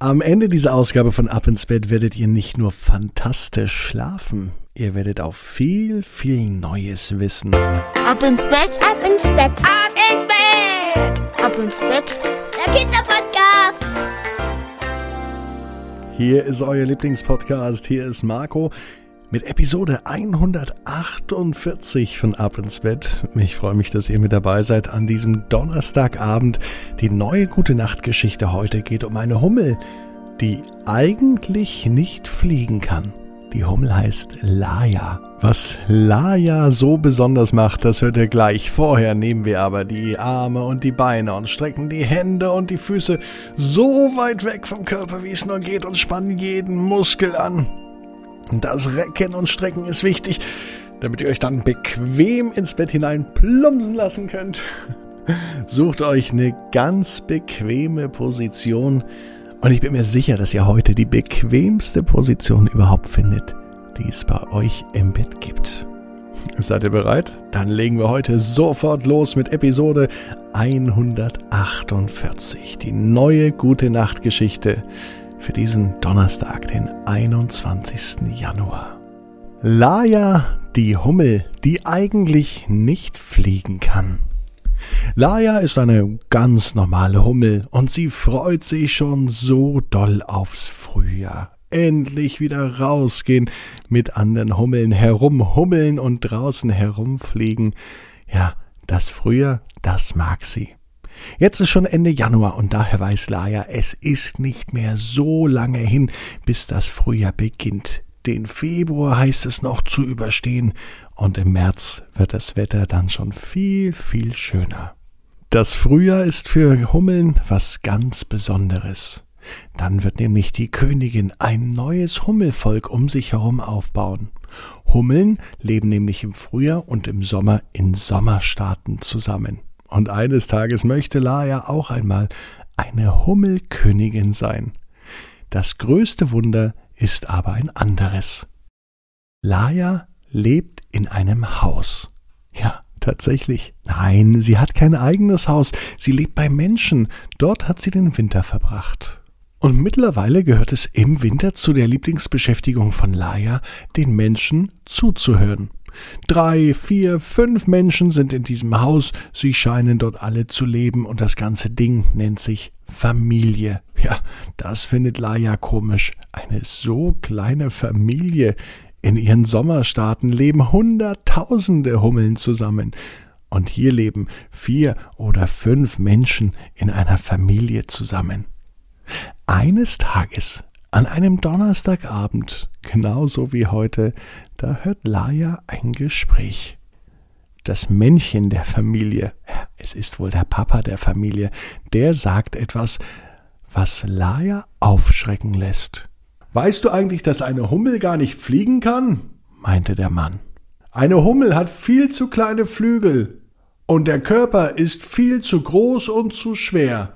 Am Ende dieser Ausgabe von Ab ins Bett werdet ihr nicht nur fantastisch schlafen, ihr werdet auch viel, viel Neues wissen. Ab ins Bett, Ab ins Bett. ab ins Bett, ab ins Bett. Der Kinderpodcast. Hier ist euer Lieblingspodcast, hier ist Marco mit Episode 148 von Ab ins Bett. Ich freue mich, dass ihr mit dabei seid an diesem Donnerstagabend. Die neue gute Nachtgeschichte heute geht um eine Hummel, die eigentlich nicht fliegen kann. Die Hummel heißt Laia. Was Laia so besonders macht, das hört ihr gleich. Vorher nehmen wir aber die Arme und die Beine und strecken die Hände und die Füße so weit weg vom Körper, wie es nur geht und spannen jeden Muskel an. Das Recken und Strecken ist wichtig, damit ihr euch dann bequem ins Bett hinein plumpsen lassen könnt. Sucht euch eine ganz bequeme Position und ich bin mir sicher, dass ihr heute die bequemste Position überhaupt findet, die es bei euch im Bett gibt. Seid ihr bereit? Dann legen wir heute sofort los mit Episode 148, die neue gute Nachtgeschichte für diesen Donnerstag, den 21. Januar. Laia, die Hummel, die eigentlich nicht fliegen kann. Laia ist eine ganz normale Hummel und sie freut sich schon so doll aufs Frühjahr. Endlich wieder rausgehen, mit anderen Hummeln herumhummeln und draußen herumfliegen. Ja, das Frühjahr, das mag sie. Jetzt ist schon Ende Januar und daher weiß Laia, es ist nicht mehr so lange hin, bis das Frühjahr beginnt. Den Februar heißt es noch zu überstehen und im März wird das Wetter dann schon viel, viel schöner. Das Frühjahr ist für Hummeln was ganz Besonderes. Dann wird nämlich die Königin ein neues Hummelvolk um sich herum aufbauen. Hummeln leben nämlich im Frühjahr und im Sommer in Sommerstaaten zusammen. Und eines Tages möchte Laia auch einmal eine Hummelkönigin sein. Das größte Wunder ist aber ein anderes. Laia lebt in einem Haus. Ja, tatsächlich. Nein, sie hat kein eigenes Haus. Sie lebt bei Menschen. Dort hat sie den Winter verbracht. Und mittlerweile gehört es im Winter zu der Lieblingsbeschäftigung von Laia, den Menschen zuzuhören. Drei, vier, fünf Menschen sind in diesem Haus, sie scheinen dort alle zu leben und das ganze Ding nennt sich Familie. Ja, das findet Laia komisch. Eine so kleine Familie. In ihren Sommerstaaten leben Hunderttausende Hummeln zusammen. Und hier leben vier oder fünf Menschen in einer Familie zusammen. Eines Tages, an einem Donnerstagabend, genauso wie heute, da hört Laia ein Gespräch. Das Männchen der Familie, es ist wohl der Papa der Familie, der sagt etwas, was Laia aufschrecken lässt. Weißt du eigentlich, dass eine Hummel gar nicht fliegen kann? meinte der Mann. Eine Hummel hat viel zu kleine Flügel und der Körper ist viel zu groß und zu schwer.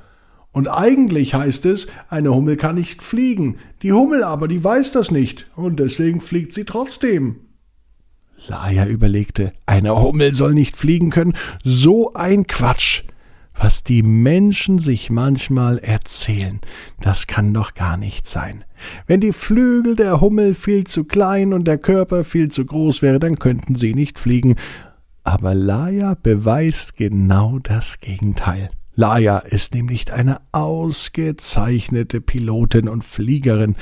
Und eigentlich heißt es, eine Hummel kann nicht fliegen. Die Hummel aber, die weiß das nicht und deswegen fliegt sie trotzdem. Laia überlegte, eine Hummel soll nicht fliegen können. So ein Quatsch. Was die Menschen sich manchmal erzählen, das kann doch gar nicht sein. Wenn die Flügel der Hummel viel zu klein und der Körper viel zu groß wäre, dann könnten sie nicht fliegen. Aber Laia beweist genau das Gegenteil. Laia ist nämlich eine ausgezeichnete Pilotin und Fliegerin.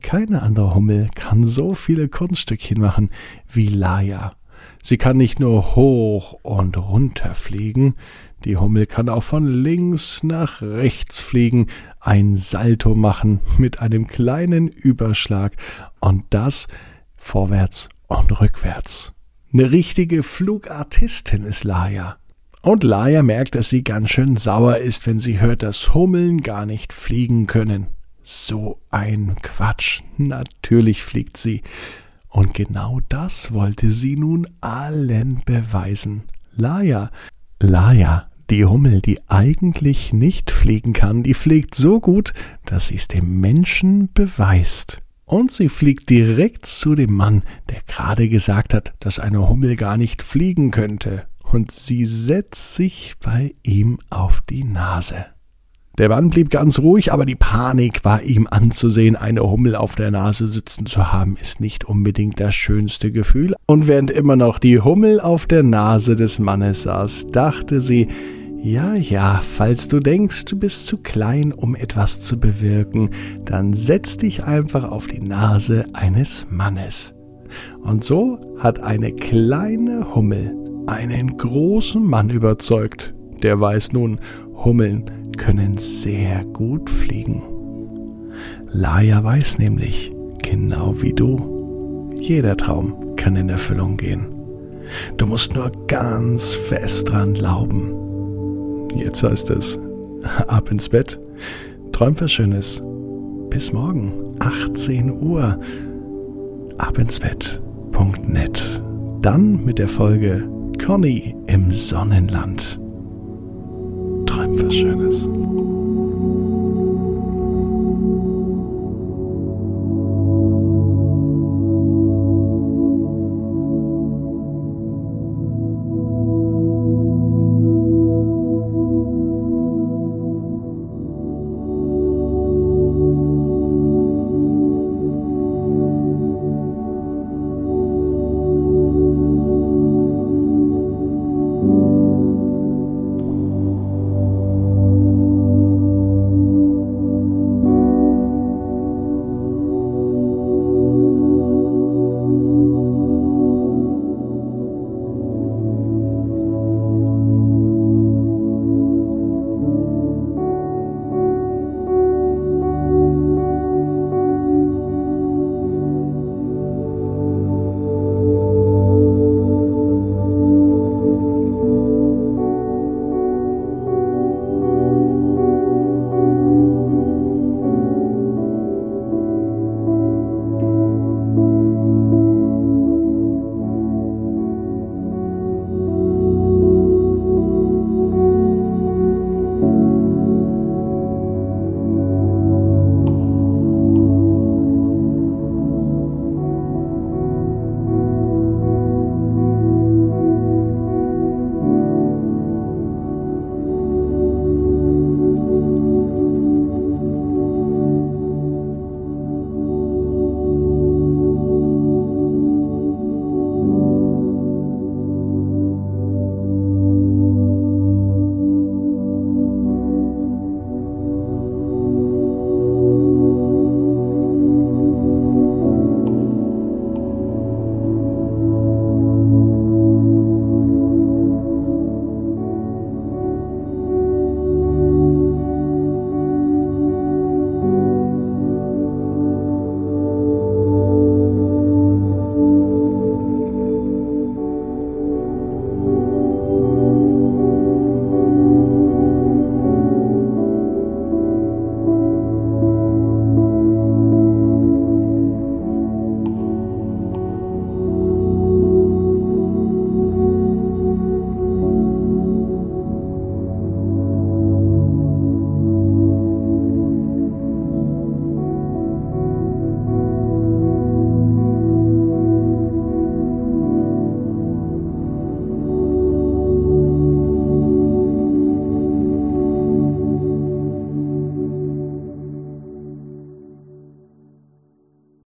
Keine andere Hummel kann so viele Kunststückchen machen wie Laia. Sie kann nicht nur hoch und runter fliegen, die Hummel kann auch von links nach rechts fliegen, ein Salto machen mit einem kleinen Überschlag und das vorwärts und rückwärts. Eine richtige Flugartistin ist Laia. Und Laia merkt, dass sie ganz schön sauer ist, wenn sie hört, dass Hummeln gar nicht fliegen können. So ein Quatsch. Natürlich fliegt sie. Und genau das wollte sie nun allen beweisen. Laia, Laia, die Hummel, die eigentlich nicht fliegen kann, die fliegt so gut, dass sie es dem Menschen beweist. Und sie fliegt direkt zu dem Mann, der gerade gesagt hat, dass eine Hummel gar nicht fliegen könnte. Und sie setzt sich bei ihm auf die Nase. Der Mann blieb ganz ruhig, aber die Panik war ihm anzusehen. Eine Hummel auf der Nase sitzen zu haben, ist nicht unbedingt das schönste Gefühl. Und während immer noch die Hummel auf der Nase des Mannes saß, dachte sie, ja, ja, falls du denkst, du bist zu klein, um etwas zu bewirken, dann setz dich einfach auf die Nase eines Mannes. Und so hat eine kleine Hummel einen großen Mann überzeugt. Der weiß nun, Hummeln können sehr gut fliegen. Laia weiß nämlich, genau wie du, jeder Traum kann in Erfüllung gehen. Du musst nur ganz fest dran glauben. Jetzt heißt es, ab ins Bett, träum was Schönes. Bis morgen, 18 Uhr, abinsbett.net. Dann mit der Folge Conny im Sonnenland. Träum was Schönes.